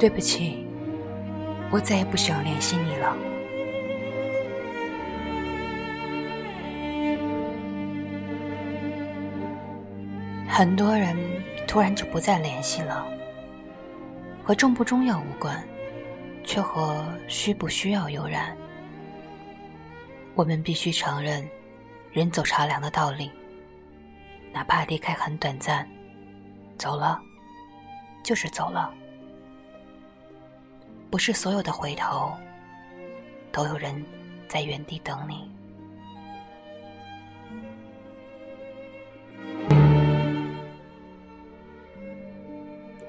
对不起，我再也不想联系你了。很多人突然就不再联系了，和重不重要无关，却和需不需要有然。我们必须承认，人走茶凉的道理。哪怕离开很短暂，走了，就是走了。不是所有的回头，都有人在原地等你。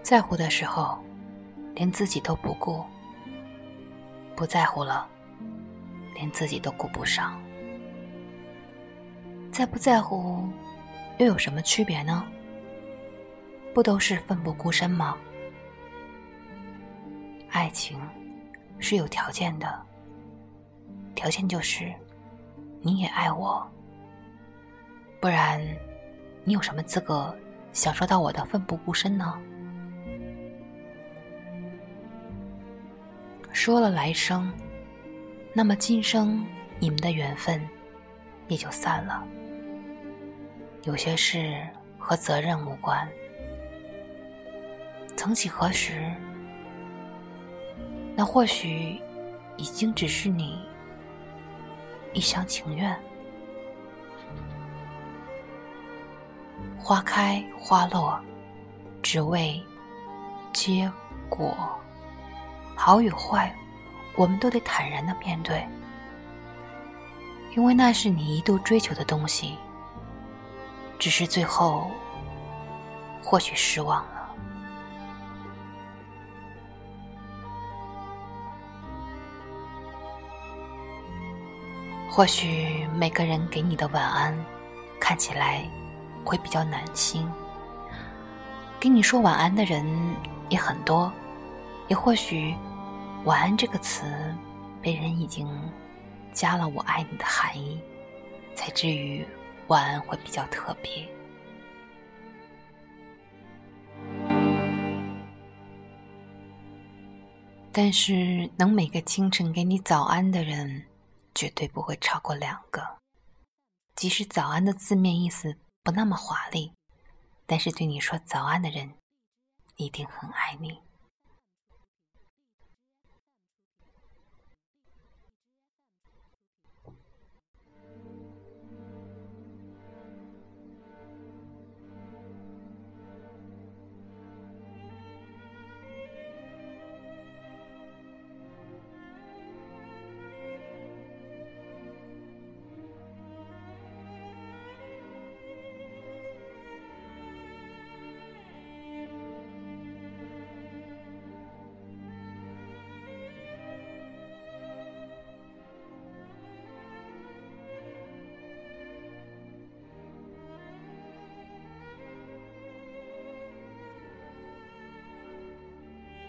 在乎的时候，连自己都不顾；不在乎了，连自己都顾不上。在不在乎，又有什么区别呢？不都是奋不顾身吗？爱情是有条件的，条件就是你也爱我，不然你有什么资格享受到我的奋不顾身呢？说了来生，那么今生你们的缘分也就散了。有些事和责任无关，曾几何时。那或许已经只是你一厢情愿。花开花落，只为结果。好与坏，我们都得坦然的面对，因为那是你一度追求的东西。只是最后，或许失望了。或许每个人给你的晚安，看起来会比较难心。给你说晚安的人也很多，也或许“晚安”这个词被人已经加了“我爱你”的含义，才至于晚安会比较特别。但是，能每个清晨给你早安的人。绝对不会超过两个。即使早安的字面意思不那么华丽，但是对你说早安的人，一定很爱你。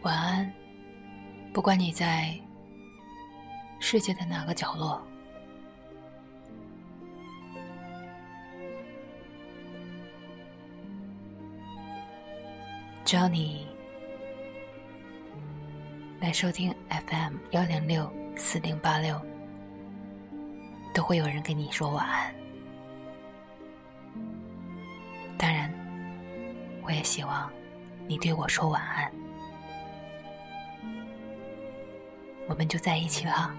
晚安，不管你在世界的哪个角落，只要你来收听 FM 幺零六四零八六，都会有人跟你说晚安。当然，我也希望你对我说晚安。我们就在一起了。